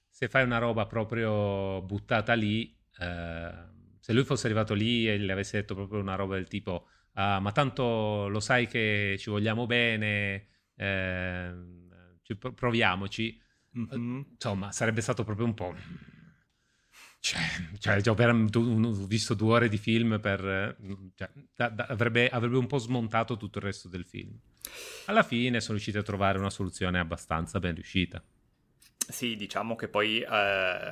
se fai una roba proprio buttata lì, Ehm, se lui fosse arrivato lì e gli avesse detto proprio una roba del tipo ah, ma tanto lo sai che ci vogliamo bene, eh, proviamoci, mm-hmm. insomma sarebbe stato proprio un po'... [LAUGHS] Cioè, cioè, cioè per, ho visto due ore di film per... Cioè, da, da, avrebbe, avrebbe un po' smontato tutto il resto del film. Alla fine sono riusciti a trovare una soluzione abbastanza ben riuscita. Sì, diciamo che poi eh,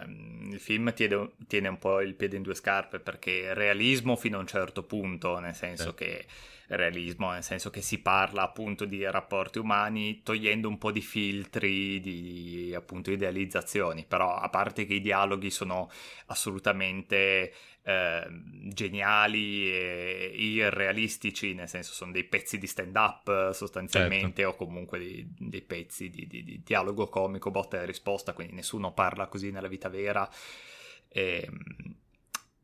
il film tiene, tiene, un po' il piede in due scarpe perché realismo fino a un certo punto, nel senso sì. che realismo, nel senso che si parla appunto di rapporti umani togliendo un po' di filtri di appunto idealizzazioni, però a parte che i dialoghi sono assolutamente eh, geniali e irrealistici, nel senso sono dei pezzi di stand up sostanzialmente certo. o comunque dei, dei pezzi di, di, di, dialogo comico, botta e risposta, quindi nessuno parla così nella vita vera. E, ehm,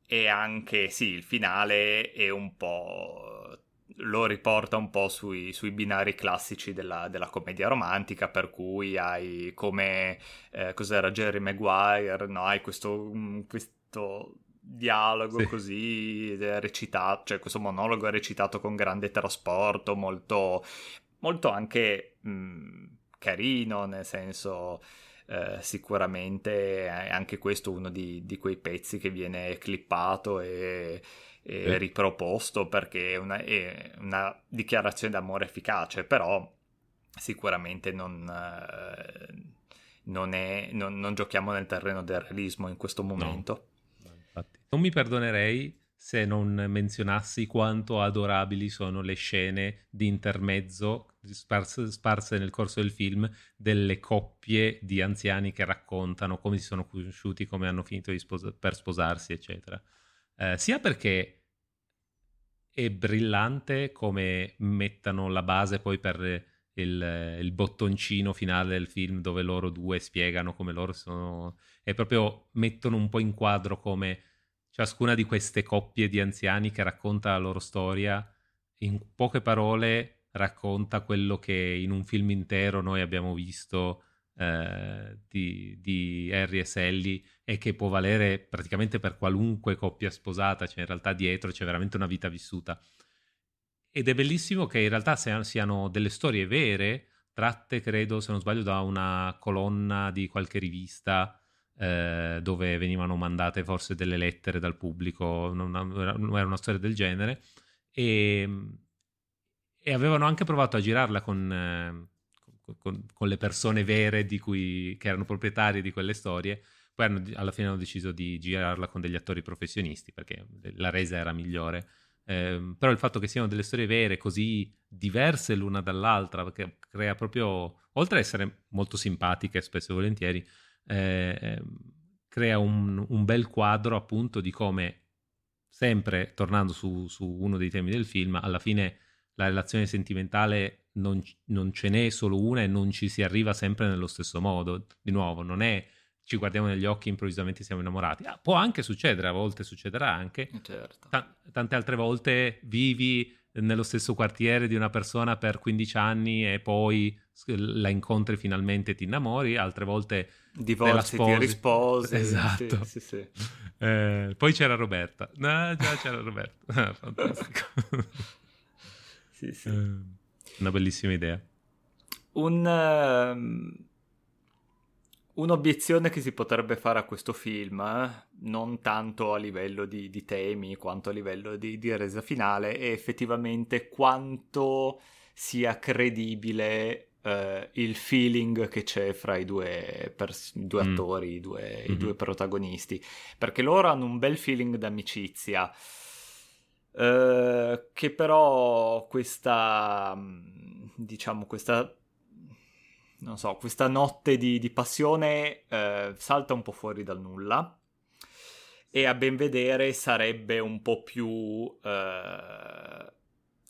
e anche sì, il finale è un po' lo riporta un po' sui, sui binari classici della, della, commedia romantica, per cui hai come, eh, cos'era, Jerry Maguire, no? Hai questo, mm, questo dialogo sì. così recitato, cioè questo monologo è recitato con grande trasporto, molto, molto anche mh, carino, nel senso eh, sicuramente è anche questo uno di, di, quei pezzi che viene clippato e, e sì. riproposto perché è una, è una, dichiarazione d'amore efficace, però sicuramente non... Eh, non, è, non, non, giochiamo nel terreno del realismo in questo momento. No, infatti. Non mi perdonerei se non menzionassi quanto adorabili sono le scene di intermezzo sparse, sparse, nel corso del film delle coppie di anziani che raccontano come si sono conosciuti, come hanno finito spos- per sposarsi, eccetera. Eh, sia perché è brillante come mettano la base poi per il, il, bottoncino finale del film dove loro due spiegano come loro sono e proprio mettono un po' in quadro come ciascuna di queste coppie di anziani che racconta la loro storia in poche parole racconta quello che in un film intero noi abbiamo visto eh, di, di, Harry e Sally e che può valere praticamente per qualunque coppia sposata, cioè in realtà dietro c'è veramente una vita vissuta. Ed è bellissimo che in realtà siano delle storie vere, tratte, credo, se non sbaglio, da una colonna di qualche rivista eh, dove venivano mandate forse delle lettere dal pubblico, non, era una storia del genere. E, e avevano anche provato a girarla con, eh, con, con le persone vere cui, che erano proprietarie di quelle storie. Poi hanno, alla fine hanno deciso di girarla con degli attori professionisti perché la resa era migliore. Eh, però il fatto che siano delle storie vere, così diverse l'una dall'altra, perché crea proprio, oltre ad essere molto simpatiche spesso e volentieri, eh, ehm, crea un, un, bel quadro appunto di come, sempre tornando su, su, uno dei temi del film, alla fine la relazione sentimentale non, non ce n'è solo una e non ci si arriva sempre nello stesso modo. Di nuovo, non è ci guardiamo negli occhi e improvvisamente siamo innamorati. Ah, può anche succedere, a volte succederà anche. Certo. T- tante altre volte vivi nello stesso quartiere di una persona per 15 anni e poi la incontri finalmente e ti innamori, altre volte divorzi, ti risposi. [LAUGHS] Esatto. Sì, sì, sì. Eh, poi c'era Roberta. No, già c'era Roberta. [LAUGHS] fantastico. sì, sì. Eh, una bellissima idea. Un... Uh Un'obiezione che si potrebbe fare a questo film, eh? non tanto a livello di, di, temi quanto a livello di, di, resa finale, è effettivamente quanto sia credibile eh, il feeling che c'è fra i due, pers- due mm. attori, i due, mm-hmm. i due, protagonisti, perché loro hanno un bel feeling d'amicizia. Eh, che però questa mm, diciamo questa non so, questa notte di, di passione eh, salta un po' fuori dal nulla e a ben vedere sarebbe un po' più, eh,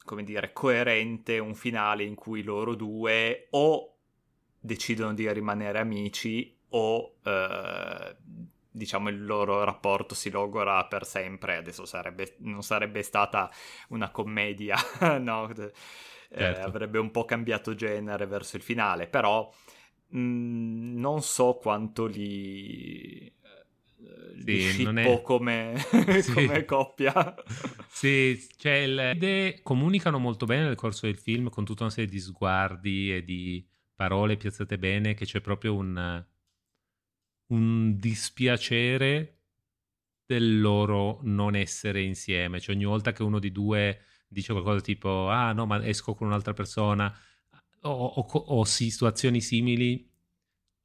come dire, coerente un finale in cui loro due o decidono di rimanere amici o eh, diciamo il loro rapporto si logora per sempre adesso sarebbe, non sarebbe stata una commedia [LAUGHS] no eh, certo. eh, avrebbe un po' cambiato genere verso il finale, però mh, mm, non so quanto li, eh, sì, è... come, [LAUGHS] sì. come, coppia. Sì, cioè le idee comunicano molto bene nel corso del film con tutta una serie di sguardi e di parole piazzate bene che c'è proprio un, un dispiacere del loro non essere insieme. Cioè ogni volta che uno di due dice qualcosa tipo ah no ma esco con un'altra persona o, o, o situazioni simili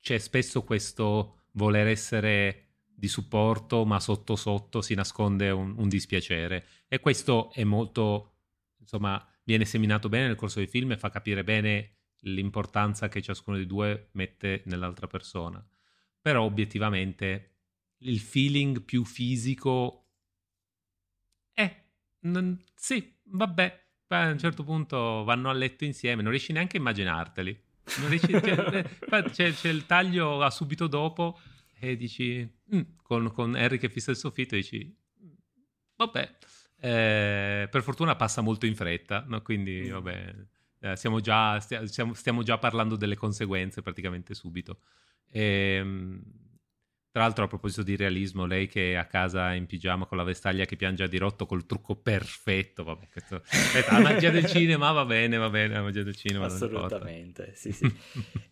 c'è spesso questo voler essere di supporto ma sotto sotto si nasconde un, un dispiacere e questo è molto insomma viene seminato bene nel corso del film e fa capire bene l'importanza che ciascuno dei due mette nell'altra persona però obiettivamente il feeling più fisico è non, sì vabbè, a un certo punto vanno a letto insieme, non riesci neanche a immaginarteli. Riesci, cioè, [LAUGHS] eh, c'è, c'è, il taglio a subito dopo e dici, mm, con, con, Harry che fissa il soffitto, dici, vabbè, eh, per fortuna passa molto in fretta, no? quindi mm. vabbè, eh, siamo già, stiamo, stiamo, già parlando delle conseguenze praticamente subito. E, ehm, Tra l'altro, a proposito di realismo, lei che è a casa in pigiama con la vestaglia che piange a dirotto col trucco perfetto. Vabbè, questo è la magia del cinema, va bene, va bene, la magia del cinema. Assolutamente, sì, sì.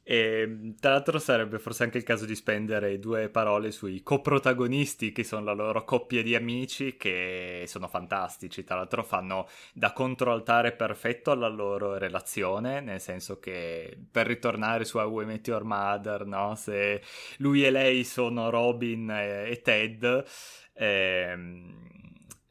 e, ehm, tra l'altro sarebbe forse anche il caso di spendere due parole sui coprotagonisti, che sono la loro coppia di amici, che sono fantastici. Tra l'altro fanno da controaltare perfetto alla loro relazione, nel senso che per ritornare su I Met Your Mother, no? Se lui e lei sono Robin e, e Ted. Ehm,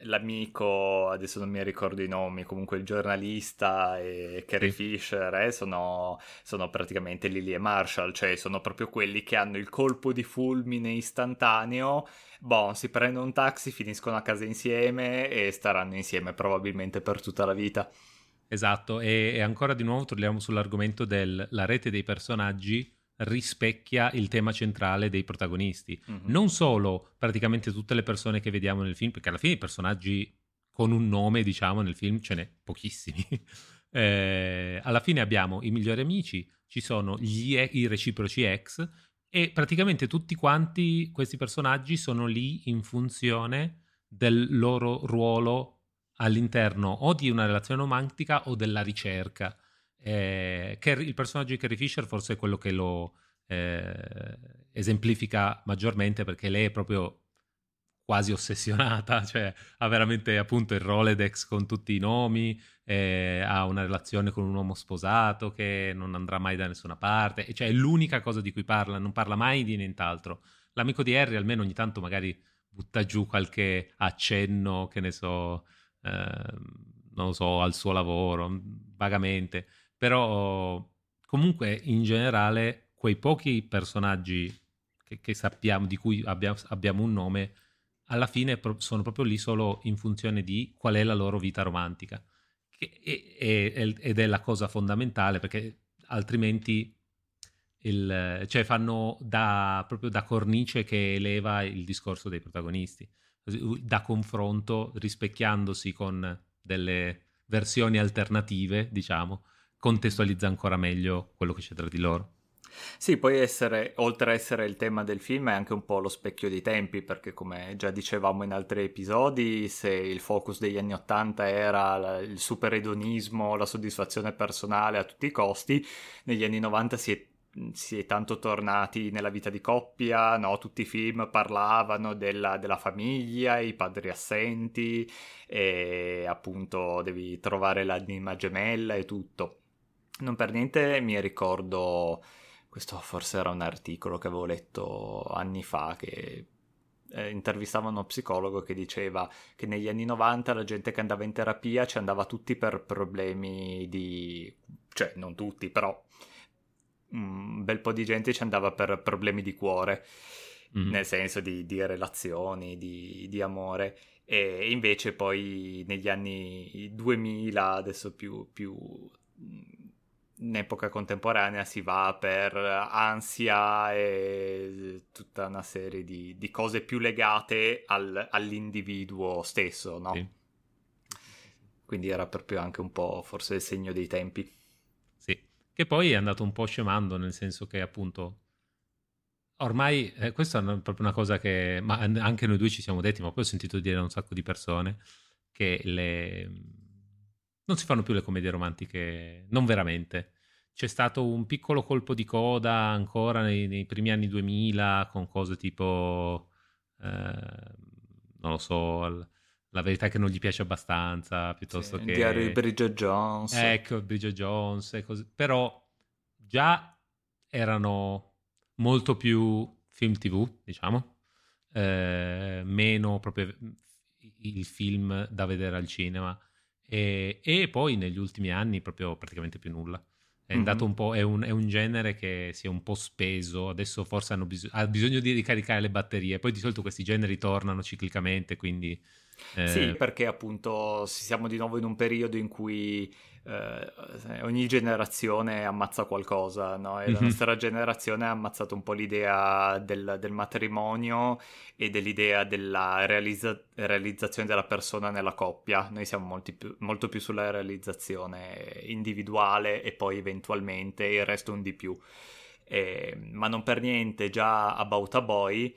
l'amico, adesso non mi ricordo i nomi, comunque il giornalista e Carrie sì. Fisher eh, sono, sono, praticamente Lily e Marshall, cioè sono proprio quelli che hanno il colpo di fulmine istantaneo. Boh, si prendono un taxi, finiscono a casa insieme e staranno insieme probabilmente per tutta la vita. Esatto, e, e ancora di nuovo torniamo sull'argomento della rete dei personaggi rispecchia il tema centrale dei protagonisti. Mm-hmm. Non solo praticamente tutte le persone che vediamo nel film, perché alla fine i personaggi con un nome, diciamo, nel film ce n'è pochissimi. [LAUGHS] eh, alla fine abbiamo i migliori amici, ci sono gli, i reciproci ex e praticamente tutti quanti questi personaggi sono lì in funzione del loro ruolo all'interno o di una relazione romantica o della ricerca. Eh, Carrie, il personaggio di Carrie Fisher forse è quello che lo eh, esemplifica maggiormente perché lei è proprio quasi ossessionata, [LAUGHS] cioè ha veramente appunto il Rolodex con tutti i nomi, eh, ha una relazione con un uomo sposato che non andrà mai da nessuna parte, e cioè è l'unica cosa di cui parla, non parla mai di nient'altro. L'amico di Harry almeno ogni tanto magari butta giù qualche accenno, che ne so, eh, non lo so, al suo lavoro, vagamente però comunque in generale quei pochi personaggi che, che sappiamo, di cui abbiamo, abbiamo, un nome, alla fine sono proprio lì solo in funzione di qual è la loro vita romantica. Che, e, ed è la cosa fondamentale perché altrimenti il, cioè fanno da, proprio da cornice che eleva il discorso dei protagonisti, da confronto rispecchiandosi con delle versioni alternative, diciamo, contestualizza ancora meglio quello che c'è tra di loro. Sì, poi essere, oltre a essere il tema del film, è anche un po' lo specchio dei tempi, perché come già dicevamo in altri episodi, se il focus degli anni Ottanta era il superedonismo, la soddisfazione personale a tutti i costi, negli anni 90 si è si è tanto tornati nella vita di coppia, no? tutti i film parlavano della, della, famiglia, i padri assenti, e appunto devi trovare l'anima gemella e tutto. Non per niente mi ricordo, questo forse era un articolo che avevo letto anni fa, che eh, intervistava uno psicologo che diceva che negli anni 90 la gente che andava in terapia ci andava tutti per problemi di... cioè non tutti, però un bel po' di gente ci andava per problemi di cuore, mm. nel senso di, di relazioni, di, di amore e invece poi negli anni 2000, adesso più, più in epoca contemporanea si va per ansia e tutta una serie di, di cose più legate al, all'individuo stesso, no? Sì. Quindi era proprio anche un po' forse il segno dei tempi. Sì, che poi è andato un po' scemando, nel senso che appunto ormai eh, questa è proprio una cosa che ma anche noi due ci siamo detti, ma poi ho sentito dire da un sacco di persone che le non si fanno più le commedie romantiche, non veramente. C'è stato un piccolo colpo di coda ancora nei, nei primi anni 2000 con cose tipo, eh, non lo so, la verità è che non gli piace abbastanza, piuttosto sì, che... Il diario di Bridget Jones. Ecco, Bridget Jones e così. Però già erano molto più film tv, diciamo, eh, meno proprio il film da vedere al cinema e, e, poi negli ultimi anni proprio praticamente più nulla. È, mm-hmm. un po', è, un, è, un, genere che si è un po' speso, adesso forse bis- ha bisogno di ricaricare le batterie, poi di solito questi generi tornano ciclicamente, quindi... Eh... Sì, perché appunto siamo di nuovo in un periodo in cui eh, ogni generazione ammazza qualcosa, no? E mm-hmm. la mhm. nostra generazione ha ammazzato un po' l'idea del, del matrimonio e dell'idea della realizza- realizzazione della persona nella coppia. Noi siamo più, molto più sulla realizzazione individuale e poi eventualmente il resto un di più. Eh, ma non per niente già About a Boy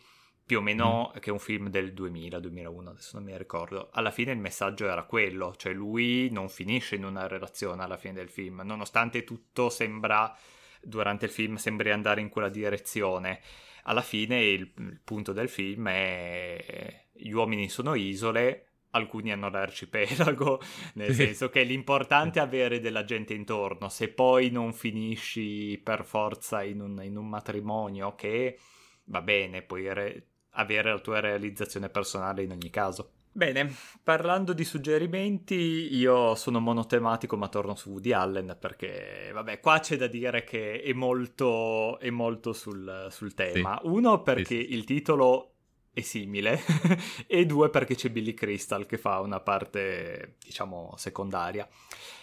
più o meno, mm. che è un film del 2000-2001, adesso non mi ricordo. Alla fine il messaggio era quello, cioè lui non finisce in una relazione alla fine del film, nonostante tutto sembra, durante il film sembri andare in quella direzione. Alla fine il, il punto del film è gli uomini sono isole, alcuni hanno l'arcipelago, [LAUGHS] nel senso che l'importante è avere della gente intorno, se poi non finisci per forza in un, in un matrimonio che va bene, puoi re- avere la tua realizzazione personale in ogni caso. Bene, parlando di suggerimenti, io sono monotematico ma torno su Woody Allen perché, vabbè, qua c'è da dire che è molto, è molto sul, sul tema. Sì. Uno perché sì, sì. il titolo è simile [LAUGHS] e due perché c'è Billy Crystal che fa una parte, diciamo, secondaria.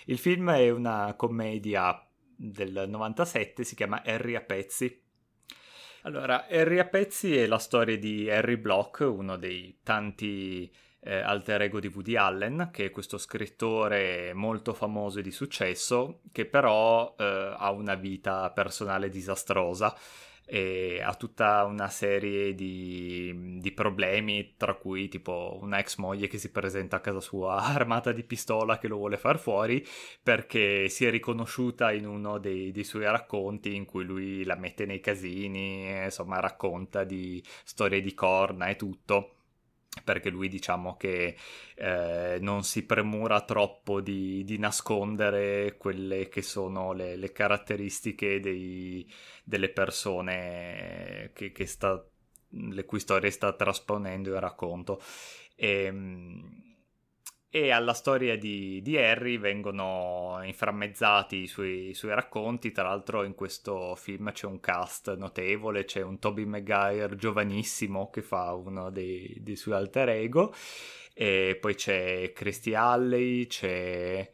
Il film è una commedia del 97, si chiama Harry a pezzi allora, Harry a pezzi è la storia di Harry Block, uno dei tanti eh, alter ego di Woody Allen, che è questo scrittore molto famoso e di successo, che però eh, ha una vita personale disastrosa e ha tutta una serie di, di, problemi, tra cui tipo una ex moglie che si presenta a casa sua [LAUGHS] armata di pistola che lo vuole far fuori perché si è riconosciuta in uno dei, dei suoi racconti in cui lui la mette nei casini, insomma racconta di storie di corna e tutto perché lui diciamo che eh, non si premura troppo di, di, nascondere quelle che sono le, le caratteristiche dei, delle persone che, che sta, le cui storie sta trasponendo il racconto. E, ehm, e alla storia di, di, Harry vengono inframmezzati i suoi, i suoi, racconti. Tra l'altro, in questo film c'è un cast notevole: c'è un Toby Maguire giovanissimo che fa uno dei, dei suoi alter ego, e poi c'è Christy Alley, c'è.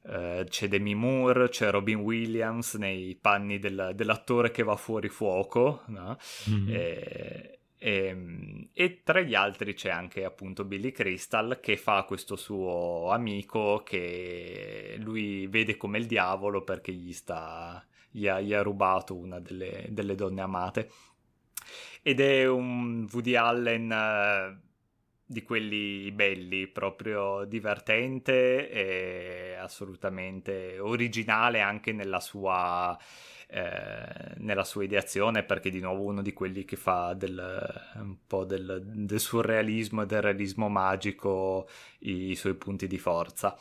Uh, c'è Demi Moore, c'è Robin Williams nei panni del, dell'attore che va fuori fuoco, no? mm-hmm. e, e, ehm, e, tra gli altri c'è anche appunto Billy Crystal che fa questo suo amico che lui vede come il diavolo perché gli, sta, gli, ha, gli ha rubato una delle, delle, donne amate. Ed è un Woody Allen uh, di quelli belli, proprio divertente e assolutamente originale anche nella sua eh, nella sua ideazione perché di nuovo uno di quelli che fa del, un po' del, del surrealismo e del realismo magico i, i suoi punti di forza.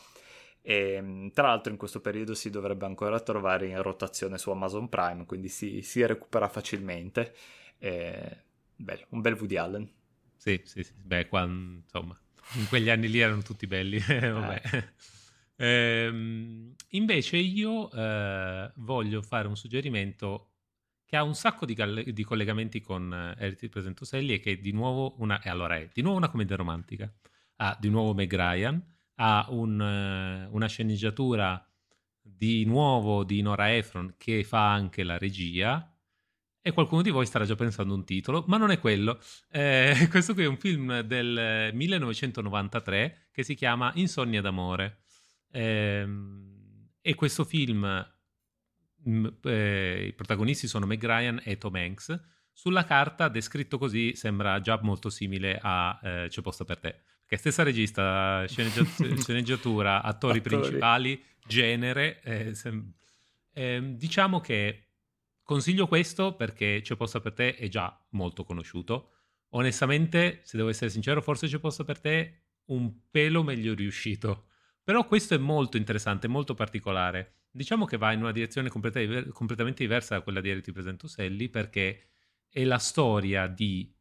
E, tra l'altro in questo periodo si dovrebbe ancora trovare in rotazione su Amazon Prime, quindi si, si recupera facilmente. E, bello, un bel Woody Allen. Sì, sì, sì. Beh, qua, insomma, in quegli anni lì erano tutti belli. [LAUGHS] Vabbè. Eh. Ehm, invece io eh, voglio fare un suggerimento che ha un sacco di, galle- di collegamenti con eh, Eriti Presentoselli e che è di nuovo una, e allora è di nuovo una commedia romantica. Ha di nuovo Meg Ryan, ha un, uh, una sceneggiatura di nuovo di Nora Ephron che fa anche la regia e qualcuno di voi starà già pensando un titolo, ma non è quello. Eh, [LAUGHS] questo qui è un film del 1993 che si chiama Insonnia d'amore. Ehm, e questo film, mh, mm, eh, i protagonisti sono Meg Ryan e Tom Hanks. Sulla carta, descritto così, sembra già molto simile a eh, C'è posto per te. Perché stessa regista, sceneggiatura, [LAUGHS] sceneggiatura attori, attori, principali, genere. Eh, sem- ehm, diciamo che consiglio questo perché C'è posto per te è già molto conosciuto. Onestamente, se devo essere sincero, forse C'è posto per te un pelo meglio riuscito però questo è molto interessante, molto particolare. Diciamo che va in una direzione completa, completamente diversa da quella di Eriti Presento Selli perché è la storia di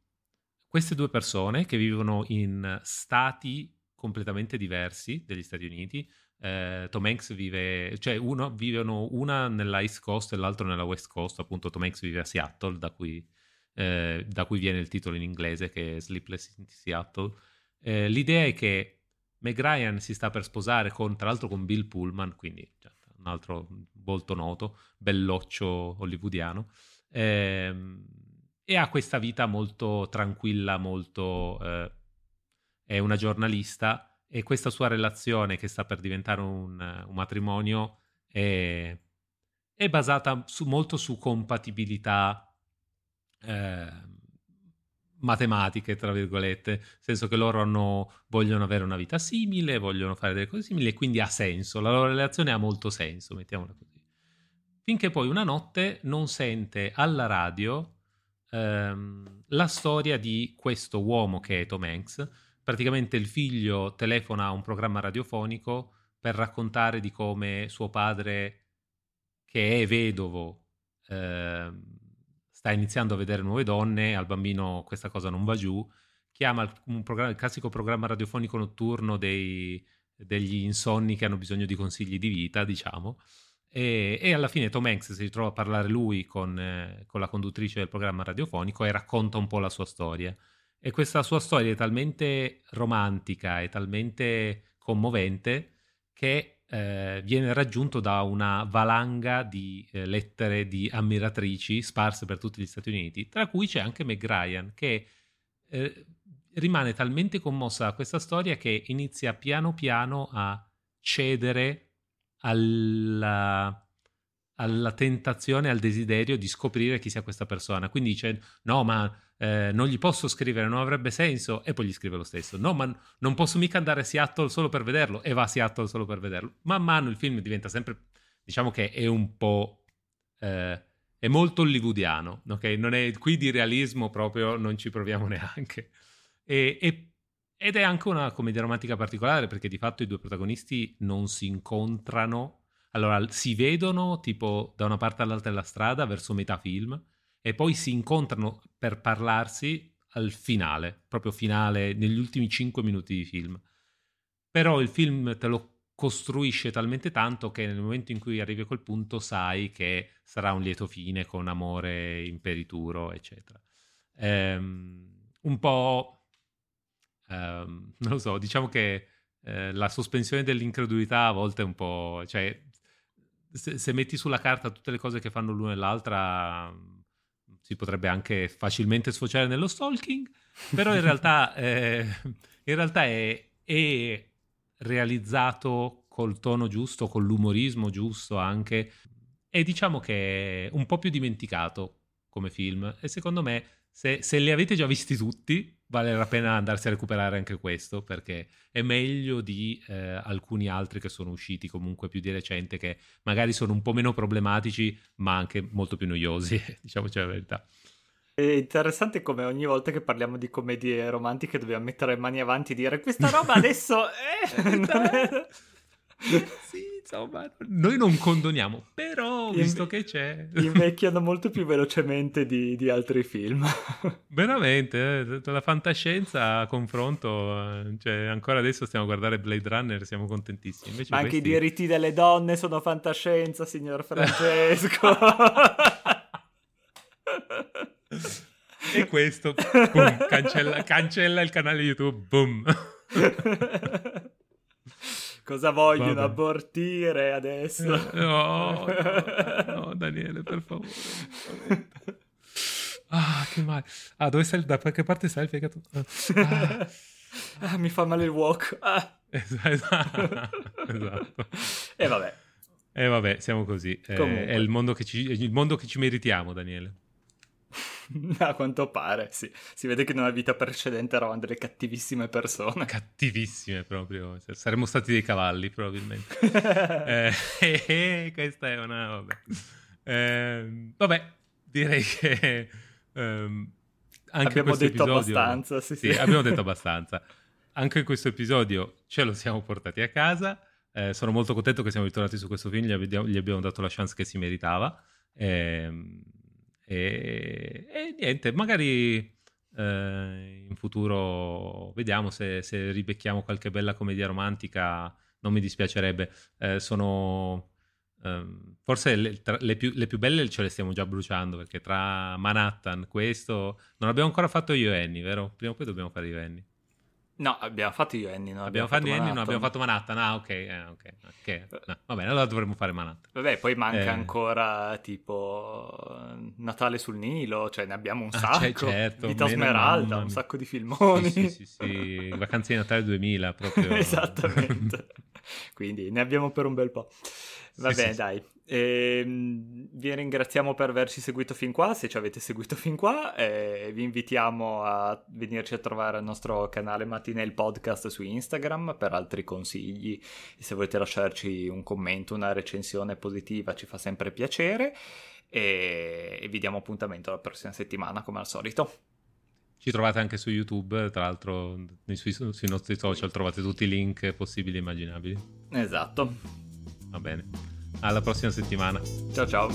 queste due persone che vivono in stati completamente diversi degli Stati Uniti. Eh, Tom Hanks vive, cioè uno, vivono una nella East Coast e l'altro nella West Coast, appunto Tom Hanks vive a Seattle, da cui, eh, da cui viene il titolo in inglese che è Sleepless in Seattle. Eh, l'idea è che Meg Ryan si sta per sposare con, tra l'altro con Bill Pullman, quindi un altro molto noto, belloccio hollywoodiano, ehm, e ha questa vita molto tranquilla, molto... Eh, è una giornalista e questa sua relazione che sta per diventare un, un matrimonio è, è basata su, molto su compatibilità eh, matematiche, tra virgolette, nel senso che loro hanno, vogliono avere una vita simile, vogliono fare delle cose simili e quindi ha senso, la loro relazione ha molto senso, mettiamola così. Finché poi una notte non sente alla radio ehm, la storia di questo uomo che è Tom Hanks, praticamente il figlio telefona a un programma radiofonico per raccontare di come suo padre, che è vedovo, eh, sta iniziando a vedere nuove donne, al bambino questa cosa non va giù, chiama il, il classico programma radiofonico notturno dei, degli insonni che hanno bisogno di consigli di vita, diciamo, e, e alla fine Tom Hanks si ritrova a parlare lui con, eh, con la conduttrice del programma radiofonico e racconta un po' la sua storia. E questa sua storia è talmente romantica e talmente commovente che eh, viene raggiunto da una valanga di eh, lettere di ammiratrici sparse per tutti gli Stati Uniti, tra cui c'è anche Meg Ryan, che eh, rimane talmente commossa da questa storia che inizia piano piano a cedere alla alla tentazione, al desiderio di scoprire chi sia questa persona. Quindi dice: No, ma eh, non gli posso scrivere, non avrebbe senso. E poi gli scrive lo stesso: No, ma non posso mica andare a Seattle solo per vederlo. E va a Seattle solo per vederlo. Man mano il film diventa sempre, diciamo che è un po'. Eh, è molto hollywoodiano, ok? Non è, qui di realismo proprio non ci proviamo [LAUGHS] neanche. E, e, ed è anche una commedia romantica particolare perché di fatto i due protagonisti non si incontrano allora, si vedono tipo da una parte all'altra della strada verso metà film e poi si incontrano per parlarsi al finale, proprio finale, negli ultimi 5 minuti di film. Però il film te lo costruisce talmente tanto che nel momento in cui arrivi a quel punto sai che sarà un lieto fine con amore imperituro, eccetera. Ehm, un po'... Ehm, [LAUGHS] non lo so, diciamo che eh, la sospensione dell'incredulità a volte è un po'... cioè se, se, metti sulla carta tutte le cose che fanno l'una e l'altra, si potrebbe anche facilmente sfociare nello stalking, però in realtà, [LAUGHS] eh, in realtà è, è, realizzato col tono giusto, con l'umorismo giusto anche, e diciamo che è un po' più dimenticato come film, e secondo me se, se li avete già visti tutti, vale la pena andarsi a recuperare anche questo perché è meglio di eh, alcuni altri che sono usciti comunque più di recente che magari sono un po' meno problematici ma anche molto più noiosi, [LAUGHS] diciamoci la verità. È interessante come ogni volta che parliamo di commedie romantiche dobbiamo mettere le mani avanti e dire questa roba [LAUGHS] adesso è... [LAUGHS] sì, insomma, [LAUGHS] noi non condoniamo, però visto che c'è... invecchiano molto più velocemente di, di altri film. [LAUGHS] Veramente, eh, la fantascienza a confronto, eh, cioè ancora adesso stiamo a guardare Blade Runner, siamo contentissimi. Invece Ma anche questi... i diritti delle donne sono fantascienza, signor [LAUGHS] Francesco. e questo, boom, cancella, cancella il canale YouTube, boom. Cosa vogliono Vabbè. abortire adesso? Eh, no, no, no, [LAUGHS] Daniele, per favore. Ah, che male. Ah, dove stai? Da che parte stai il fegato? Ah. ah, mi fa male il walk. Ah. Esatto. esatto. E vabbè. E vabbè, siamo così. Eh, è il mondo, ci, il mondo che ci meritiamo, Daniele. [LAUGHS] A quanto pare, sì. Si vede che nella vita precedente eravamo delle cattivissime persone. Cattivissime proprio. Cioè, saremmo stati dei cavalli, probabilmente. [LAUGHS] eh, [LAUGHS] eh, questa è una... Vabbè. Eh, vabbè, direi che... Um, anche abbiamo detto episodio, abbastanza, sì, sì. sì, abbiamo detto abbastanza. Anche in questo episodio ce lo siamo portati a casa. Eh, sono molto contento che siamo ritornati su questo film, gli abbiamo, gli abbiamo dato la chance che si meritava. Eh, e, e niente, magari eh, in futuro vediamo se, se, ribecchiamo qualche bella commedia romantica, non mi dispiacerebbe. Eh, sono ehm, forse le, tra, le, più, le, più, belle ce le stiamo già bruciando perché tra Manhattan, questo non abbiamo ancora fatto io e Annie, vero? Prima o poi dobbiamo fare io e Annie. No, abbiamo fatto io Annie, non abbiamo, abbiamo fatto Annie, non abbiamo fatto Manhattan. Ah, ok, eh, ok, okay. No, va bene, allora dovremmo fare Manhattan. Vabbè, poi manca eh. ancora tipo Natale sul Nilo, cioè ne abbiamo un ah, sacco. Ah, certo, Vita Smeralda, un sacco di filmoni. Sì, sì, sì, sì. Vacanze di Natale 2000 proprio. [LAUGHS] Esattamente. [LAUGHS] Quindi ne abbiamo per un bel po'. Va sì, bene, sì. dai. E, ehm, vi ringraziamo per averci seguito fin qua, se ci avete seguito fin qua, e vi invitiamo a venirci a trovare al nostro canale Mattinel Podcast su Instagram per altri consigli se volete lasciarci un commento, una recensione positiva ci fa sempre piacere e, e vi diamo appuntamento la prossima settimana come al solito. Ci trovate anche su YouTube, tra l'altro sui, sui nostri social trovate tutti i link possibili e immaginabili. Esatto. Va bene. Alla prossima settimana. Ciao ciao.